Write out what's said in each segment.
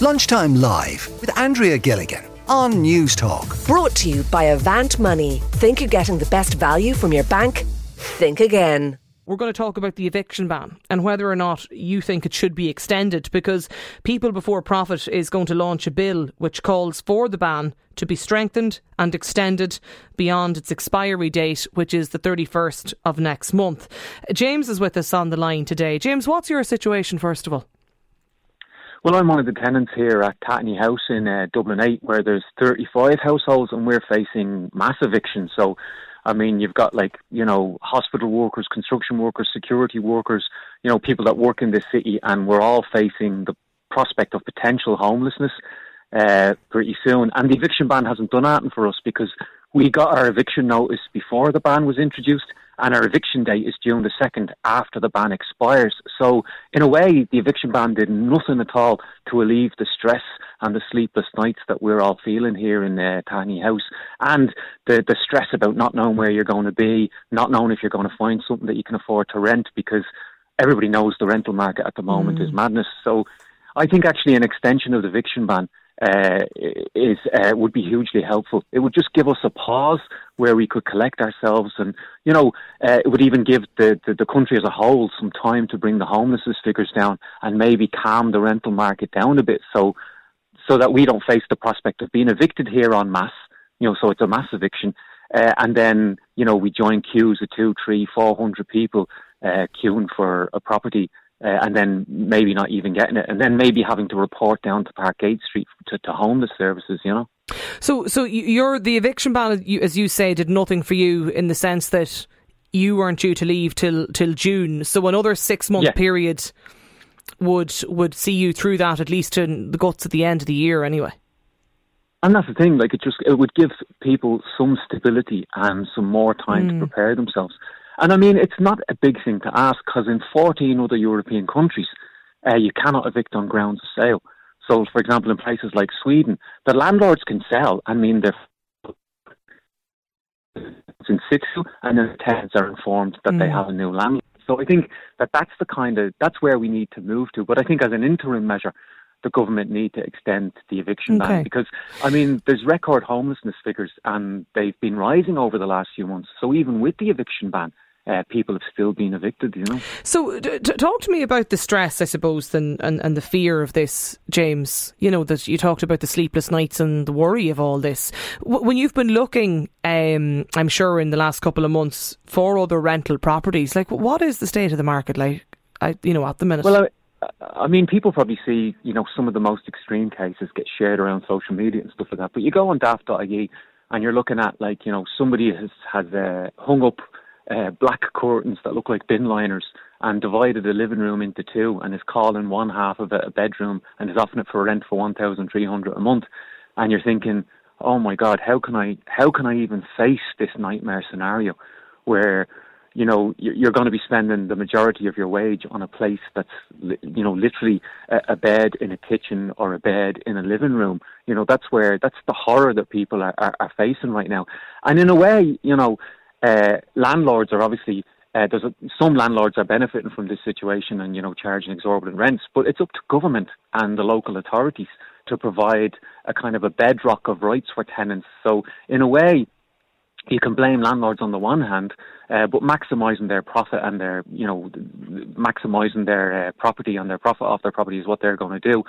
Lunchtime Live with Andrea Gilligan on Newstalk. Brought to you by Avant Money. Think you're getting the best value from your bank? Think again we're going to talk about the eviction ban and whether or not you think it should be extended because People Before Profit is going to launch a bill which calls for the ban to be strengthened and extended beyond its expiry date, which is the 31st of next month. James is with us on the line today. James, what's your situation, first of all? Well, I'm one of the tenants here at Tathony House in uh, Dublin 8, where there's 35 households and we're facing mass eviction. So I mean, you've got like, you know, hospital workers, construction workers, security workers, you know, people that work in this city, and we're all facing the prospect of potential homelessness uh, pretty soon. And the eviction ban hasn't done anything for us because we got our eviction notice before the ban was introduced, and our eviction date is June the 2nd after the ban expires. So, in a way, the eviction ban did nothing at all to alleviate the stress and the sleepless nights that we're all feeling here in the uh, Tathony House, and the, the stress about not knowing where you're going to be, not knowing if you're going to find something that you can afford to rent, because everybody knows the rental market at the moment mm. is madness. So, I think actually an extension of the eviction ban uh, is uh, would be hugely helpful. It would just give us a pause where we could collect ourselves, and you know, uh, it would even give the, the, the country as a whole some time to bring the homelessness figures down and maybe calm the rental market down a bit, so so that we don't face the prospect of being evicted here en masse. You know, so it's a mass eviction, uh, and then you know we join queues of two, three, four hundred people uh, queuing for a property uh, and then maybe not even getting it, and then maybe having to report down to Parkgate Street to, to homeless services, you know. So, so you're the eviction ban, as you say, did nothing for you in the sense that you weren't due to leave till till June. So another six month yeah. period would would see you through that at least to the guts at the end of the year, anyway. And that's the thing, like it just it would give people some stability and some more time mm. to prepare themselves. And I mean, it's not a big thing to ask because in 14 other European countries, uh, you cannot evict on grounds of sale. So, for example, in places like Sweden, the landlords can sell. I mean, they're in situ, and then the tenants are informed that mm. they have a new landlord. So I think that that's the kind of that's where we need to move to. But I think as an interim measure, the government need to extend the eviction okay. ban because I mean there's record homelessness figures and they've been rising over the last few months. So even with the eviction ban, uh, people have still been evicted, you know. So, t- talk to me about the stress, I suppose, and, and, and the fear of this, James. You know, that you talked about the sleepless nights and the worry of all this. W- when you've been looking, um, I'm sure, in the last couple of months for other rental properties, like what is the state of the market like, I, you know, at the minute? Well, I, I mean, people probably see, you know, some of the most extreme cases get shared around social media and stuff like that. But you go on daft.ie and you're looking at, like, you know, somebody has, has uh, hung up uh, black curtains that look like bin liners and divided the living room into two and is calling one half of it a bedroom and is offering it for rent for 1300 a month. And you're thinking oh my god how can i how can i even face this nightmare scenario where you know you're going to be spending the majority of your wage on a place that's you know literally a, bed in a kitchen or a bed in a living room? You know that's where that's the horror that people are, are, are facing right now. And in a way you know uh, landlords are obviously uh, there's a, some landlords are benefiting from this situation and you know charging exorbitant rents, but it's up to government and the local authorities to provide a kind of a bedrock of rights for tenants. So in a way, you can blame landlords on the one hand, uh, but maximising their profit and their, you know, maximising their uh, property and their profit off their property is what they're going to do.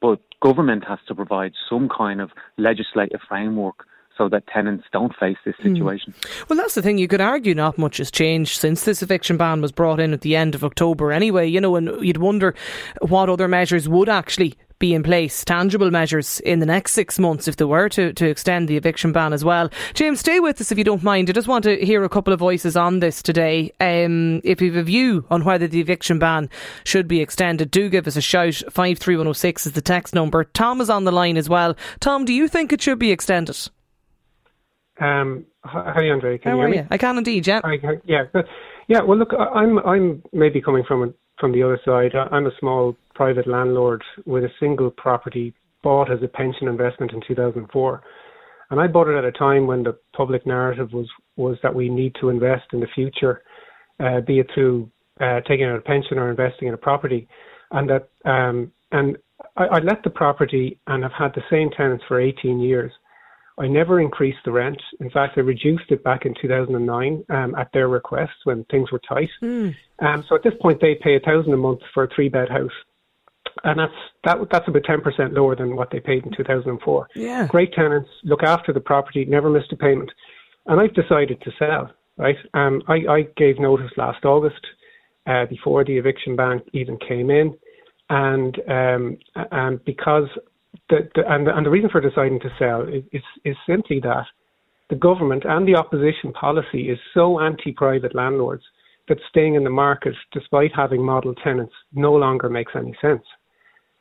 But government has to provide some kind of legislative framework so that tenants don't face this hmm. situation. Mm. Well, that's the thing. You could argue not much has changed since this eviction ban was brought in at the end of October anyway, you know, and you'd wonder what other measures would actually be in place, tangible measures in the next six months if they were to, to extend the eviction ban as well. James, stay with us if you don't mind. I just want to hear a couple of voices on this today. Um, if you have a view on whether the eviction ban should be extended, do give us a shout. 53106 is the text number. Tom is on the line as well. Tom, do you think it should be extended? Um, hi, Andre. Can How you are hear you? Me? I can indeed. Yeah. I, yeah. Yeah. Well, look, I'm I'm maybe coming from a, from the other side. I'm a small private landlord with a single property bought as a pension investment in 2004, and I bought it at a time when the public narrative was was that we need to invest in the future, uh, be it through uh, taking out a pension or investing in a property, and that um, and I, I let the property and have had the same tenants for 18 years. I never increased the rent. In fact, I reduced it back in 2009 um, at their request when things were tight. Mm. Um, so at this point, they pay a thousand a month for a three bed house, and that's that, that's about 10% lower than what they paid in 2004. Yeah. Great tenants, look after the property, never missed a payment, and I've decided to sell. Right, um, I, I gave notice last August uh, before the eviction ban even came in, and um, and because the, the, and, and the reason for deciding to sell is, is, is simply that the government and the opposition policy is so anti-private landlords that staying in the market, despite having model tenants, no longer makes any sense.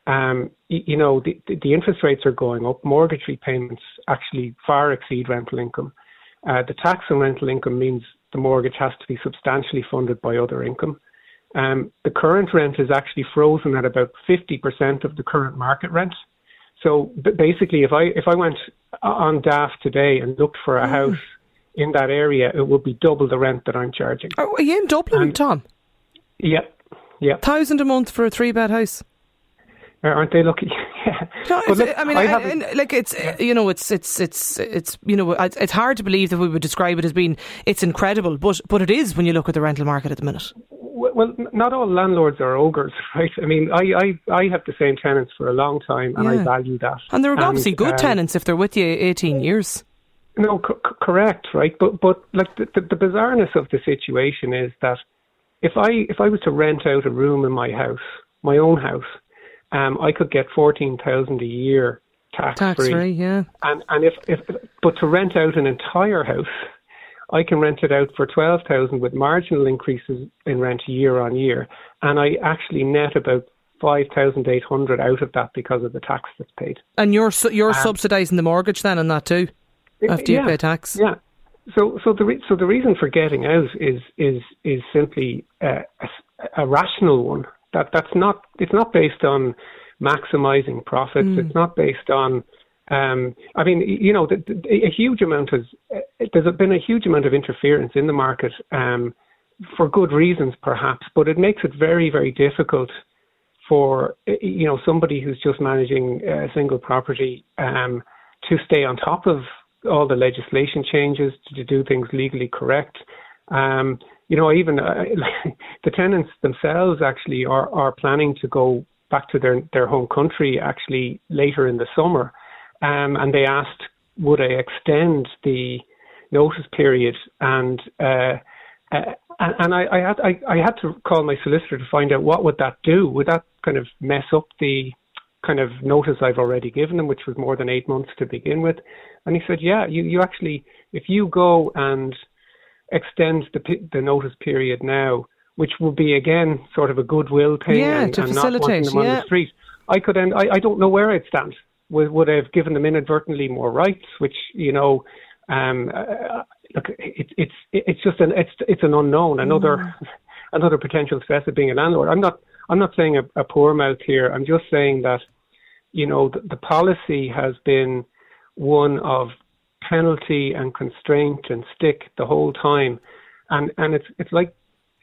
Um, you, know, the, the interest rates are going up. Mortgage repayments actually far exceed rental income. Uh, the tax on rental income means the mortgage has to be substantially funded by other income. Um, the current rent is actually frozen at about 50% of the current market rent. So basically, if I if I went on DAFT today and looked for a mm. house in that area, it would be double the rent that I'm charging. Are you in Dublin, and, Tom? Yeah, yeah. Thousand a month for a three bed house. Aren't they lucky? yeah. No, look, I mean, I I, like it's yeah. you know, it's it's it's it's you know, it's hard to believe that we would describe it as being it's incredible, but but it is when you look at the rental market at the minute well, not all landlords are ogres, right? I mean, I, I, I have the same tenants for a long time, and yeah. I value that. And they're obviously good um, tenants if they're with you eighteen years. No, correct, right? But but like the, the, the bizarreness of the situation is that if I if I was to rent out a room in my house, my own house, um, I could get fourteen thousand a year tax, tax free. free. Yeah. And and if, if but to rent out an entire house I can rent it out for 12,000 with marginal increases in rent year on year. And I actually net about 5,800 out of that because of the tax that's paid. And you're you're um, subsidising the mortgage then on that too, after yeah, you pay tax. Yeah. So so the re- so the reason for getting out is is is simply uh, a, a, rational one. That that's not it's not based on maximising profits. Mm. It's not based on um, I mean, you know, the, the, a huge amount has there's been a huge amount of interference in the market um, for good reasons, perhaps, but it makes it very, very difficult for you know somebody who's just managing a single property um, to stay on top of all the legislation changes to do things legally correct. Um, you know, even uh, the tenants themselves actually are, are planning to go back to their their home country actually later in the summer um, and they asked would I extend the notice period, and uh, uh, and I, I had I, I, had to call my solicitor to find out what would that do. Would that kind of mess up the kind of notice I've already given them, which was more than eight months to begin with? And he said, yeah, you you actually if you go and extend the the notice period now, which will be again sort of a goodwill thing yeah, and, to and facilitate, not wanting them yeah. on the street. I could end. I, I don't know where I'd stand would, would have given them inadvertently more rights, which you know, um, uh, look, it, it's it's just an it's it's an unknown, another mm. another potential stress of being a landlord. I'm not I'm not saying a, a poor mouth here. I'm just saying that you know the, the policy has been one of penalty and constraint and stick the whole time, and and it's it's like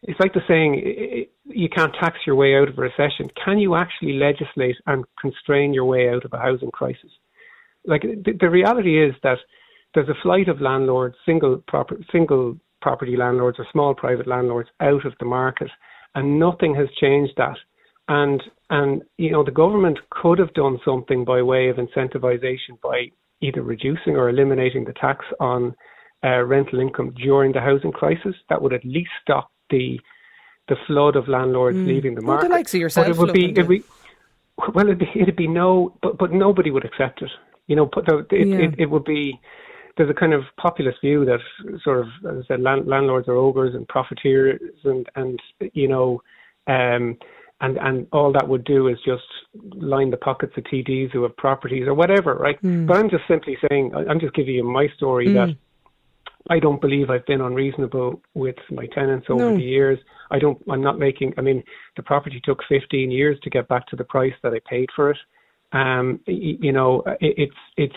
it's like the saying you can't tax your way out of a recession. Can you actually legislate and constrain your way out of a housing crisis? Like the, the reality is that there's a flight of landlords, single proper, single property landlords or small private landlords out of the market, and nothing has changed that. And and you know the government could have done something by way of incentivization by either reducing or eliminating the tax on uh, rental income during the housing crisis. That would at least stop the the flood of landlords mm. leaving the market. Well, the likes of yourself. But it would be, be well, it'd be, it'd be no, but but nobody would accept it. You know, it, yeah. it, it would be. There's a kind of populist view that sort of, as I said, land, landlords are ogres and profiteers, and and you know, um, and and all that would do is just line the pockets of TDs who have properties or whatever, right? Mm. But I'm just simply saying, I'm just giving you my story mm. that I don't believe I've been unreasonable with my tenants over no. the years. I don't. I'm not making. I mean, the property took 15 years to get back to the price that I paid for it. Um, you know, it's it's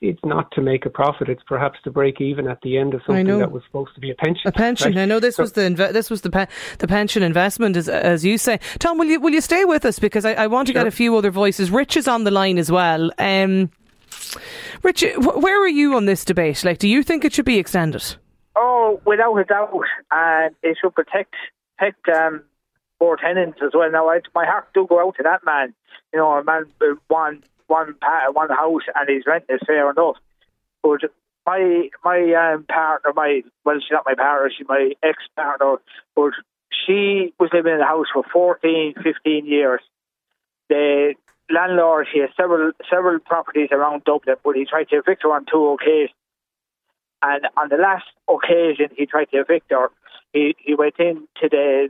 it's not to make a profit. It's perhaps to break even at the end of something that was supposed to be a pension. A pension. Right? I know this so, was the inve- this was the pe- the pension investment, as as you say. Tom, will you will you stay with us because I, I want to sure. get a few other voices. Rich is on the line as well. Um, Rich, where are you on this debate? Like, do you think it should be extended? Oh, without a doubt, and it should protect protect um, poor tenants as well. Now, I, my heart do go out to that man. You know, a man uh, one one one house and his rent is fair enough. But my my um, partner, my well, she's not my partner, she's my ex partner, but she was living in the house for 14, 15 years. The landlord, he has several several properties around Dublin, but he tried to evict her on two occasions. And on the last occasion he tried to evict her, he, he went in to the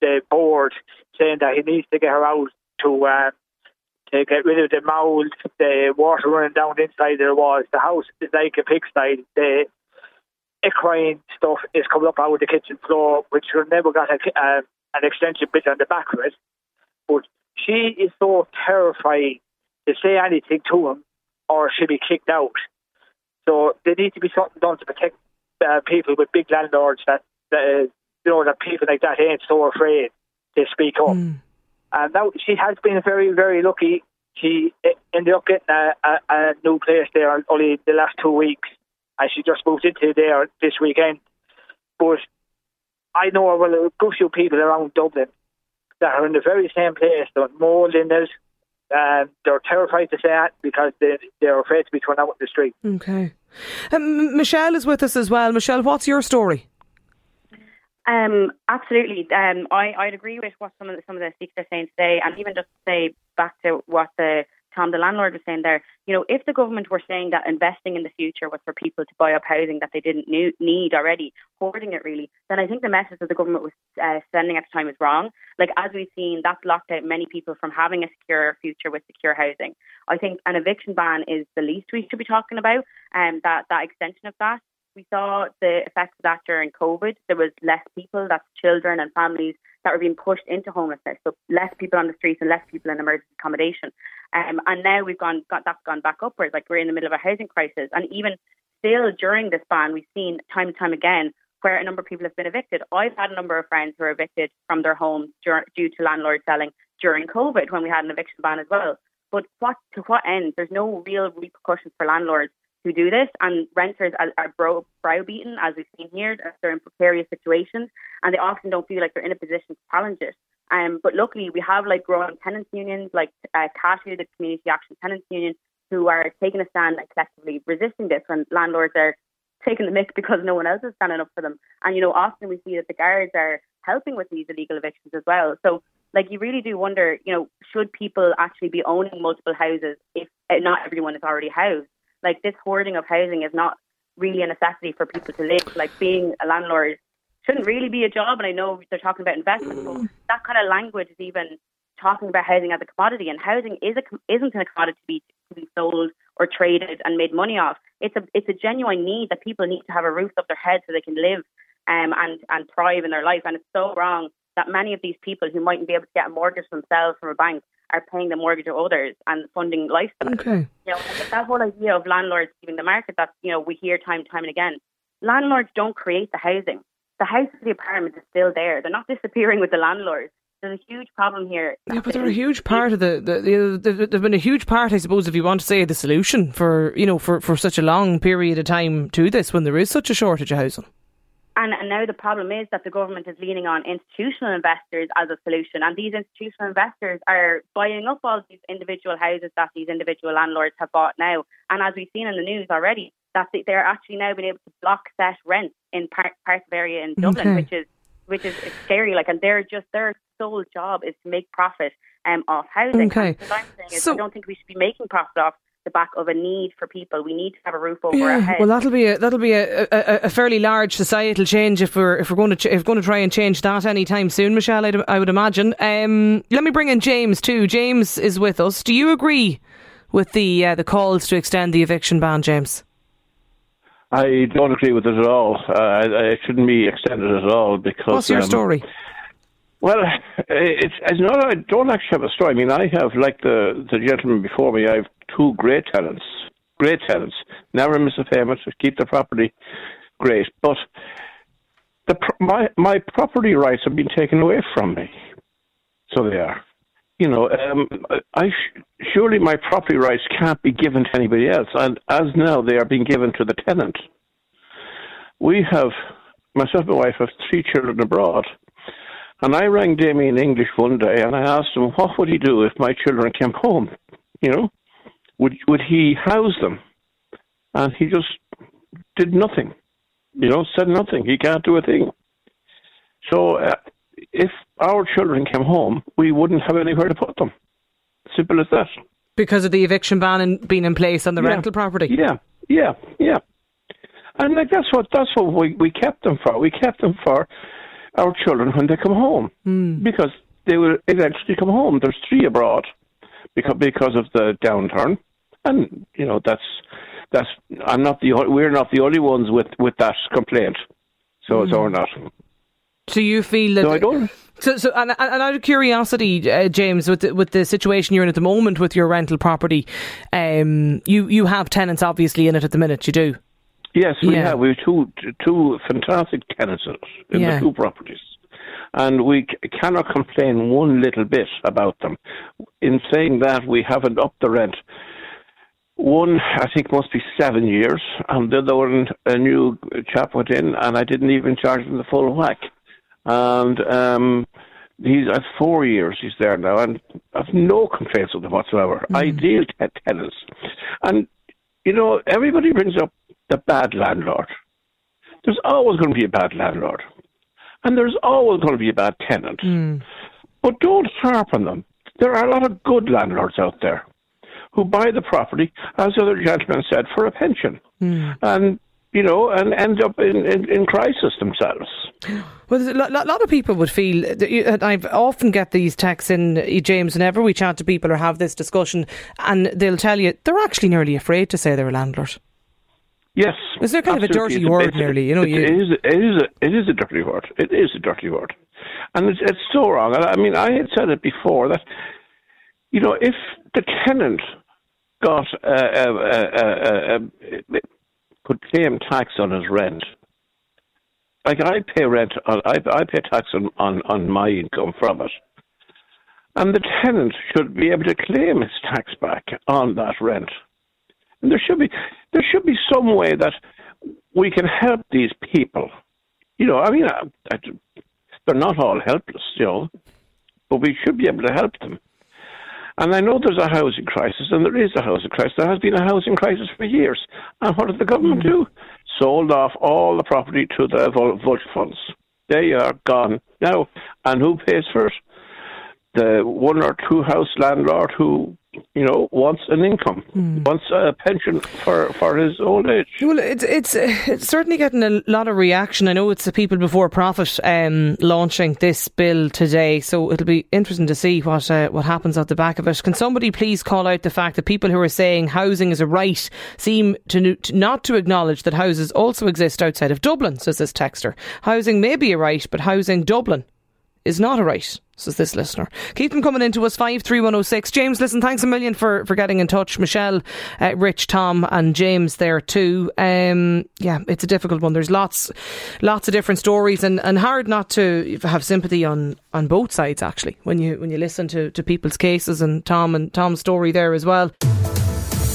the board saying that he needs to get her out to uh, to get rid of the mould, the water running down inside the walls. The house is like a pigsty. The equine stuff is coming up out of the kitchen floor, which never got a, uh, an extension bit on the back of it. But she is so terrified to say anything to him or she'll be kicked out. So there needs to be something done to protect uh, people with big landlords that, that uh, you know that people like that ain't so afraid to speak up. Mm. And now she has been very, very lucky. She ended up getting a, a, a new place there only the last two weeks, and she just moved into there this weekend. But I know well a good few people around Dublin that are in the very same place. They're mold in it. Um, they're terrified to say that because they, they're afraid to be thrown out in the street. Okay. Um, Michelle is with us as well. Michelle, what's your story? Um, absolutely. Um, I, I'd agree with what some of the, some of the speakers are saying today, and even just say back to what the Tom, the landlord, was saying there. You know, if the government were saying that investing in the future was for people to buy up housing that they didn't need already, hoarding it really, then I think the message that the government was uh, sending at the time was wrong. Like as we've seen, that's locked out many people from having a secure future with secure housing. I think an eviction ban is the least we should be talking about, and um, that that extension of that we saw the effects of that during COVID. There was less people, that's children and families, that were being pushed into homelessness. So less people on the streets and less people in emergency accommodation. Um, and now we've gone, got that's gone back upwards. Like we're in the middle of a housing crisis, and even still during this ban, we've seen time and time again where a number of people have been evicted. I've had a number of friends who are evicted from their homes due to landlords selling during COVID when we had an eviction ban as well. But what to what end? There's no real repercussions for landlords who do this, and renters are, are bro- browbeaten, as we've seen here. They're in precarious situations, and they often don't feel like they're in a position to challenge it. Um, but luckily, we have like growing tenants unions, like uh, CATU, the Community Action Tenants Union, who are taking a stand and collectively resisting this. And landlords are taking the mick because no one else is standing up for them. And you know, often we see that the guards are helping with these illegal evictions as well. So like you really do wonder, you know, should people actually be owning multiple houses if not everyone is already housed? Like this hoarding of housing is not really a necessity for people to live. Like being a landlord shouldn't really be a job. And I know they're talking about investment, but that kind of language is even talking about housing as a commodity. And housing is a isn't a commodity to be to be sold or traded and made money off. It's a it's a genuine need that people need to have a roof over their head so they can live um, and and thrive in their life. And it's so wrong that many of these people who mightn't be able to get a mortgage themselves from a bank are paying the mortgage of others and funding lifestyle. Okay. You know, that whole idea of landlords leaving the market that, you know, we hear time and time and again. Landlords don't create the housing. The house of the apartment is still there. They're not disappearing with the landlords. There's a huge problem here. Yeah, but they're a huge part of the, the, the, they've been a huge part, I suppose, if you want to say the solution for, you know, for, for such a long period of time to this when there is such a shortage of housing. And, and now the problem is that the government is leaning on institutional investors as a solution. And these institutional investors are buying up all these individual houses that these individual landlords have bought now. And as we've seen in the news already, that they're actually now being able to block set rent in part, parts of area in Dublin, okay. which is which is scary. Like, and they're just their sole job is to make profit um, off housing. Okay. what I'm saying is, so, I don't think we should be making profit off the back of a need for people. We need to have a roof over yeah, our heads. Well, that'll be a, that'll be a, a, a, fairly large societal change if we're if we're going to ch- if we're going to try and change that anytime soon, Michelle. I'd, I would imagine. Um, let me bring in James too. James is with us. Do you agree with the uh, the calls to extend the eviction ban, James? I don't agree with it at all. Uh, it shouldn't be extended at all because. What's your um, story? Well, it's, it's not. I don't actually have a story. I mean, I have, like the the gentleman before me, I have two great tenants, great tenants, never miss a payment, keep the property, great. But the my my property rights have been taken away from me, so they are. You know, um, I surely my property rights can't be given to anybody else, and as now they are being given to the tenant. We have myself and my wife have three children abroad. And I rang Damien English one day and I asked him what would he do if my children came home? You know, would would he house them? And he just did nothing. You know, said nothing. He can't do a thing. So uh, if our children came home, we wouldn't have anywhere to put them. Simple as that. Because of the eviction ban in, being in place on the yeah. rental property. Yeah, yeah, yeah. And like that's what that's what we we kept them for. We kept them for our children when they come home mm. because they will eventually come home. There's three abroad because because of the downturn, and you know that's that's I'm not the we're not the only ones with with that complaint. So mm. so we're not. Do you feel that? No, I don't. So, so and, and out of curiosity, uh, James, with the, with the situation you're in at the moment with your rental property, um, you you have tenants obviously in it at the minute. You do. Yes, we yeah. have. We have two two fantastic tenants in yeah. the two properties, and we c- cannot complain one little bit about them. In saying that, we haven't upped the rent. One, I think, must be seven years, and the other one, a new chap went in, and I didn't even charge him the full whack. And um, he's at four years. He's there now, and I've no complaints with him whatsoever. Mm. Ideal t- tenants, and you know, everybody brings up the bad landlord. There's always going to be a bad landlord. And there's always going to be a bad tenant. Mm. But don't harp on them. There are a lot of good landlords out there who buy the property, as the other gentleman said, for a pension. Mm. And you know, and end up in, in, in crisis themselves. Well, a lot of people would feel. I often get these texts in, James, whenever we chat to people or have this discussion, and they'll tell you they're actually nearly afraid to say they're a landlord. Yes. Is there kind of a dirty word, nearly? You know, it, you... it is. It is. A, it is a dirty word. It is a dirty word, and it's, it's so wrong. I mean, I had said it before that, you know, if the tenant got uh, uh, uh, uh could claim tax on his rent, like I pay rent, on, I I pay tax on, on on my income from it, and the tenant should be able to claim his tax back on that rent. And there should be there should be some way that we can help these people. You know, I mean, I, I, they're not all helpless, you know, but we should be able to help them. And I know there's a housing crisis, and there is a housing crisis. There has been a housing crisis for years. And what did the government mm. do? Sold off all the property to the vulture funds. They are gone now. And who pays for it? The one or two house landlord who you know, wants an income, mm. wants a pension for, for his old age. Well, it's, it's it's certainly getting a lot of reaction. I know it's the People Before Profit um, launching this bill today, so it'll be interesting to see what uh, what happens at the back of it. Can somebody please call out the fact that people who are saying housing is a right seem to, to not to acknowledge that houses also exist outside of Dublin? Says this texter. Housing may be a right, but housing Dublin is not a right, says this listener. Keep them coming into us, 53106. James, listen, thanks a million for, for getting in touch. Michelle, uh, Rich, Tom, and James there too. Um, yeah, it's a difficult one. There's lots lots of different stories and, and hard not to have sympathy on, on both sides, actually, when you when you listen to, to people's cases and Tom and Tom's story there as well.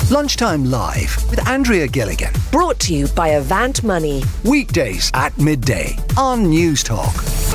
Lunchtime Live with Andrea Gilligan. Brought to you by Avant Money. Weekdays at midday on Newstalk.